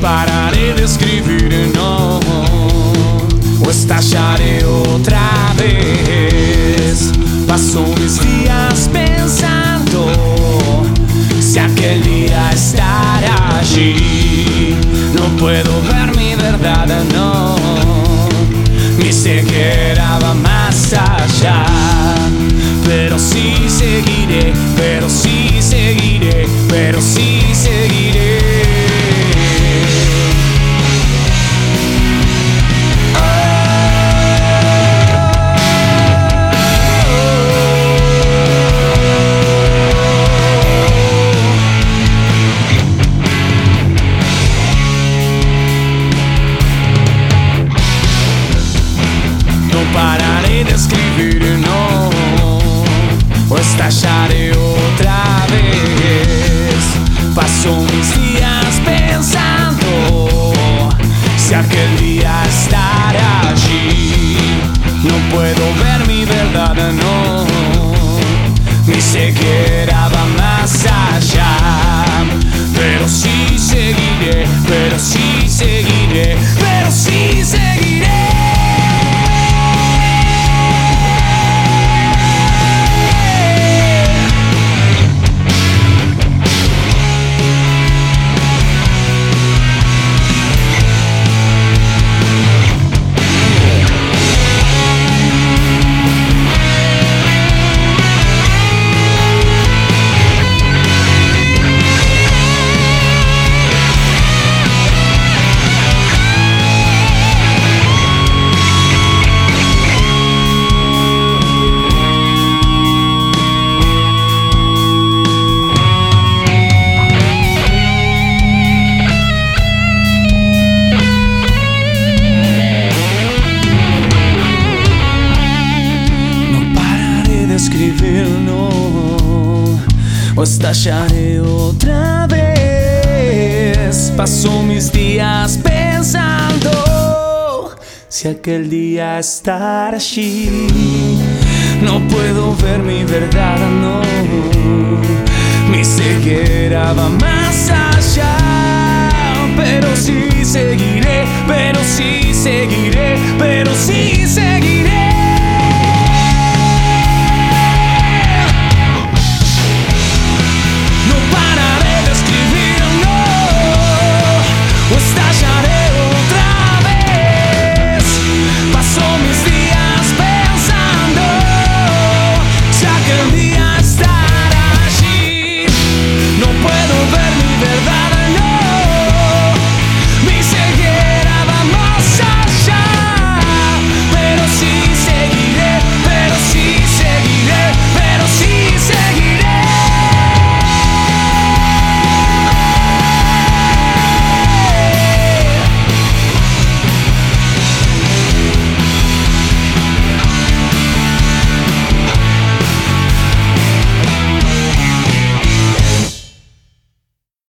pararé de escribir, no. O estallaré otra vez. Paso mis días pensando si aquel día estará allí. No puedo ver mi verdad, no. Mi ceguera va más allá. Día estará allí. No puedo ver mi verdad, no. Mi ceguera va más allá. Pero sí seguiré, pararé de escribir, no. O estallaré otra vez. Paso mis días pensando si aquel día estar allí. No puedo ver mi verdad, no. Mi ceguera va más allá. Pero sí seguiré,